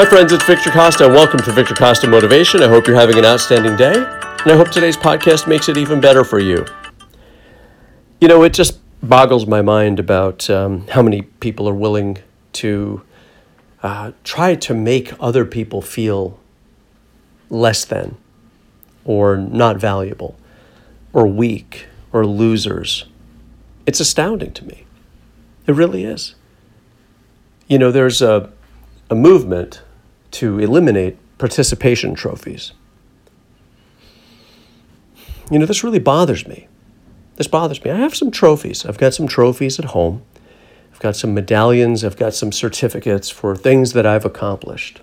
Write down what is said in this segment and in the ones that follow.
Hi, friends, it's Victor Costa. Welcome to Victor Costa Motivation. I hope you're having an outstanding day, and I hope today's podcast makes it even better for you. You know, it just boggles my mind about um, how many people are willing to uh, try to make other people feel less than, or not valuable, or weak, or losers. It's astounding to me. It really is. You know, there's a a movement to eliminate participation trophies. You know, this really bothers me. This bothers me. I have some trophies. I've got some trophies at home. I've got some medallions. I've got some certificates for things that I've accomplished.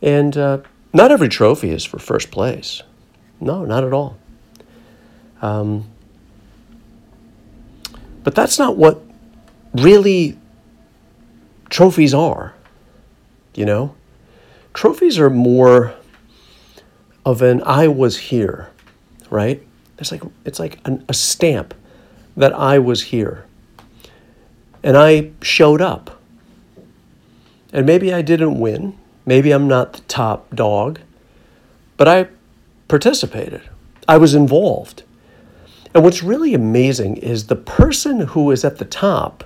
And uh, not every trophy is for first place. No, not at all. Um, but that's not what really trophies are. You know? Trophies are more of an I was here, right? It's like it's like an, a stamp that I was here. And I showed up. And maybe I didn't win. Maybe I'm not the top dog. But I participated. I was involved. And what's really amazing is the person who is at the top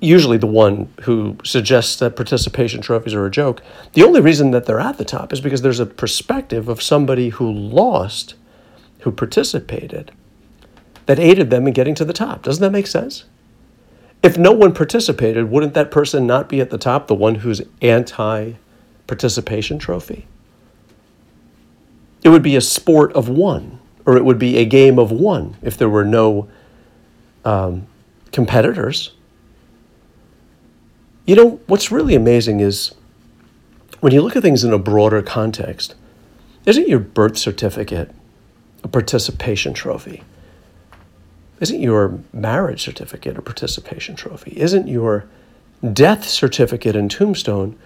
usually the one who suggests that participation trophies are a joke. The only reason that they're at the top is because there's a perspective of somebody who lost, who participated, that aided them in getting to the top. Doesn't that make sense? If no one participated, wouldn't that person not be at the top, the one who's anti participation trophy? It would be a sport of one, or it would be a game of one if there were no um, competitors. You know, what's really amazing is when you look at things in a broader context, isn't your birth certificate a participation trophy? Isn't your marriage certificate a participation trophy? Isn't your death certificate and tombstone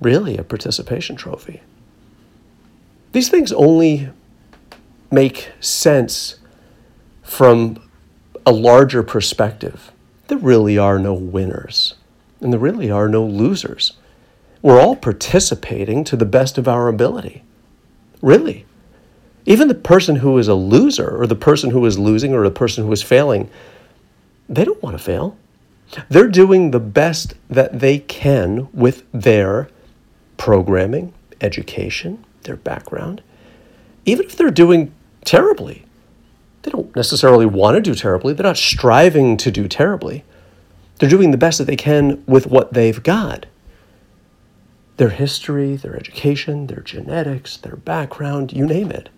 really a participation trophy? These things only make sense from a larger perspective. There really are no winners. And there really are no losers. We're all participating to the best of our ability. Really. Even the person who is a loser, or the person who is losing, or the person who is failing, they don't want to fail. They're doing the best that they can with their programming, education, their background. Even if they're doing terribly, they don't necessarily want to do terribly. They're not striving to do terribly. They're doing the best that they can with what they've got their history, their education, their genetics, their background, you name it.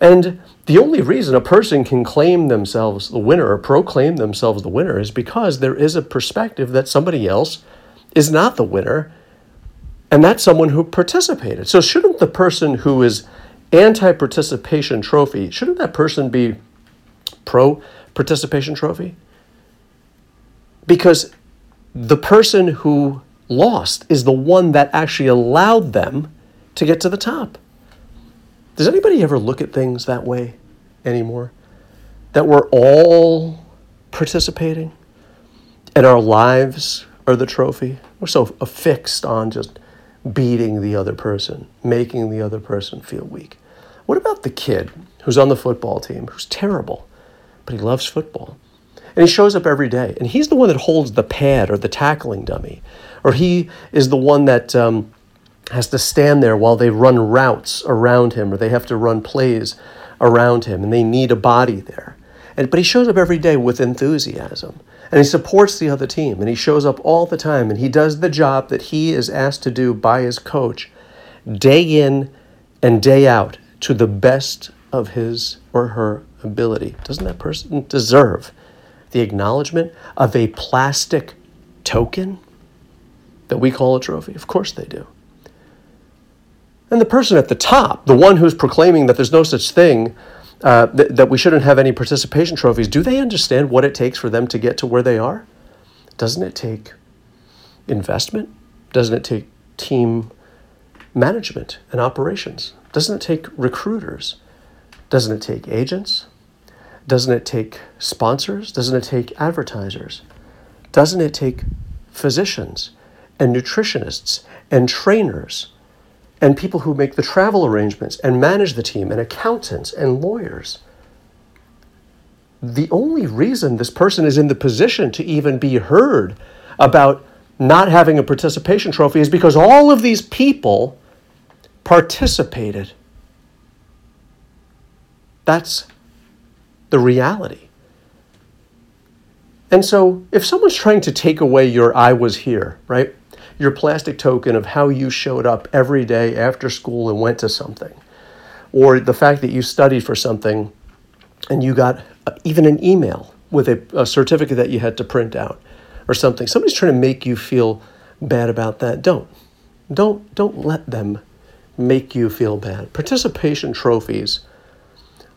And the only reason a person can claim themselves the winner or proclaim themselves the winner is because there is a perspective that somebody else is not the winner, and that's someone who participated. So, shouldn't the person who is anti participation trophy, shouldn't that person be pro participation trophy? Because the person who lost is the one that actually allowed them to get to the top. Does anybody ever look at things that way anymore? That we're all participating and our lives are the trophy? We're so affixed on just beating the other person, making the other person feel weak. What about the kid who's on the football team who's terrible, but he loves football? And he shows up every day. And he's the one that holds the pad or the tackling dummy. Or he is the one that um, has to stand there while they run routes around him or they have to run plays around him and they need a body there. And, but he shows up every day with enthusiasm. And he supports the other team. And he shows up all the time. And he does the job that he is asked to do by his coach day in and day out to the best of his or her ability. Doesn't that person deserve the acknowledgement of a plastic token that we call a trophy? Of course they do. And the person at the top, the one who's proclaiming that there's no such thing, uh, th- that we shouldn't have any participation trophies, do they understand what it takes for them to get to where they are? Doesn't it take investment? Doesn't it take team management and operations? Doesn't it take recruiters? Doesn't it take agents? Doesn't it take sponsors? Doesn't it take advertisers? Doesn't it take physicians and nutritionists and trainers and people who make the travel arrangements and manage the team and accountants and lawyers. The only reason this person is in the position to even be heard about not having a participation trophy is because all of these people participated. That's the reality. And so, if someone's trying to take away your I was here, right? Your plastic token of how you showed up every day after school and went to something, or the fact that you studied for something and you got uh, even an email with a, a certificate that you had to print out or something. Somebody's trying to make you feel bad about that. Don't. Don't don't let them make you feel bad. Participation trophies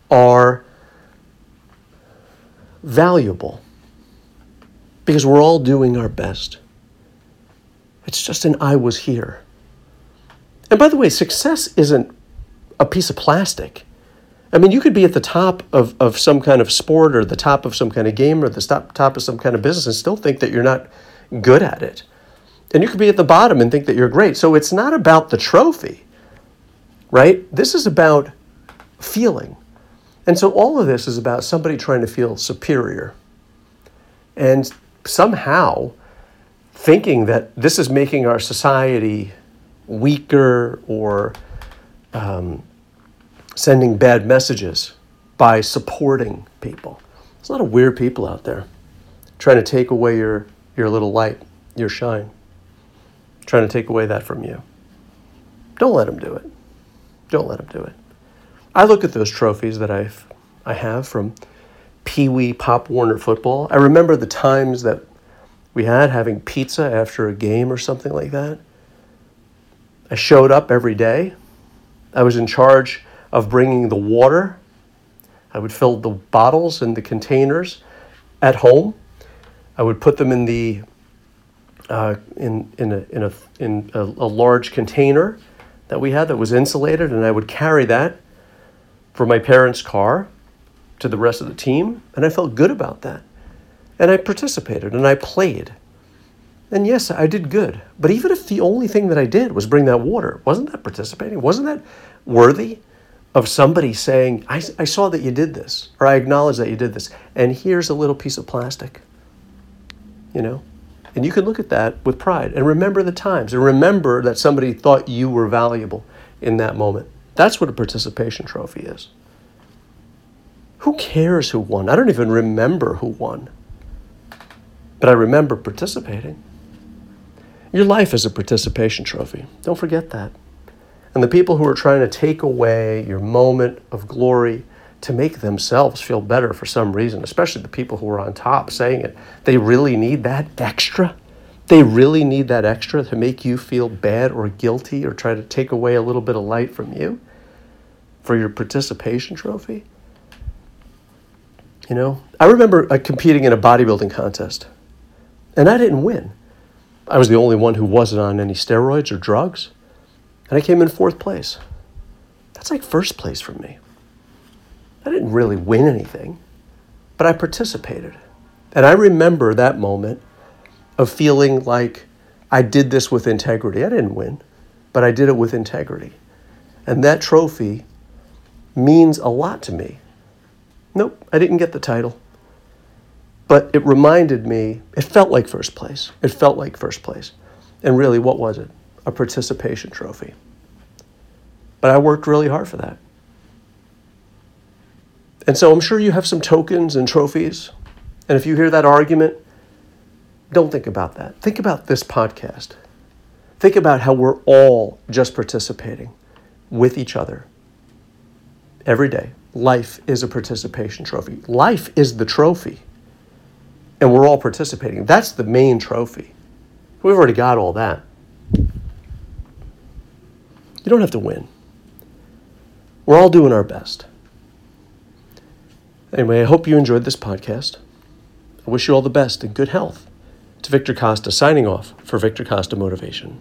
are valuable because we're all doing our best. It's just an I was here. And by the way, success isn't a piece of plastic. I mean, you could be at the top of, of some kind of sport or the top of some kind of game or the top, top of some kind of business and still think that you're not good at it. And you could be at the bottom and think that you're great. So it's not about the trophy, right? This is about feeling. And so all of this is about somebody trying to feel superior. And somehow thinking that this is making our society weaker or um, sending bad messages by supporting people. There's a lot of weird people out there trying to take away your, your little light, your shine, trying to take away that from you. Don't let them do it. Don't let them do it. I look at those trophies that I've, I have from Pee Wee Pop Warner football. I remember the times that we had having pizza after a game or something like that. I showed up every day. I was in charge of bringing the water. I would fill the bottles and the containers at home. I would put them in the uh, in in a in a in a, a large container that we had that was insulated, and I would carry that for my parents' car to the rest of the team, and I felt good about that. And I participated and I played. And yes, I did good. But even if the only thing that I did was bring that water, wasn't that participating? Wasn't that worthy? of somebody saying, I, I saw that you did this, or I acknowledge that you did this, and here's a little piece of plastic. You know? And you can look at that with pride and remember the times and remember that somebody thought you were valuable in that moment. That's what a participation trophy is. Who cares who won? I don't even remember who won. But I remember participating. Your life is a participation trophy. Don't forget that. And the people who are trying to take away your moment of glory to make themselves feel better for some reason, especially the people who are on top saying it, they really need that extra. They really need that extra to make you feel bad or guilty or try to take away a little bit of light from you for your participation trophy. You know, I remember uh, competing in a bodybuilding contest, and I didn't win. I was the only one who wasn't on any steroids or drugs and I came in fourth place. That's like first place for me. I didn't really win anything, but I participated. And I remember that moment of feeling like I did this with integrity. I didn't win, but I did it with integrity. And that trophy means a lot to me. Nope, I didn't get the title. But it reminded me, it felt like first place. It felt like first place. And really, what was it? a participation trophy. But I worked really hard for that. And so I'm sure you have some tokens and trophies. And if you hear that argument, don't think about that. Think about this podcast. Think about how we're all just participating with each other every day. Life is a participation trophy. Life is the trophy. And we're all participating. That's the main trophy. We've already got all that. You don't have to win. We're all doing our best. Anyway, I hope you enjoyed this podcast. I wish you all the best and good health. To Victor Costa signing off for Victor Costa Motivation.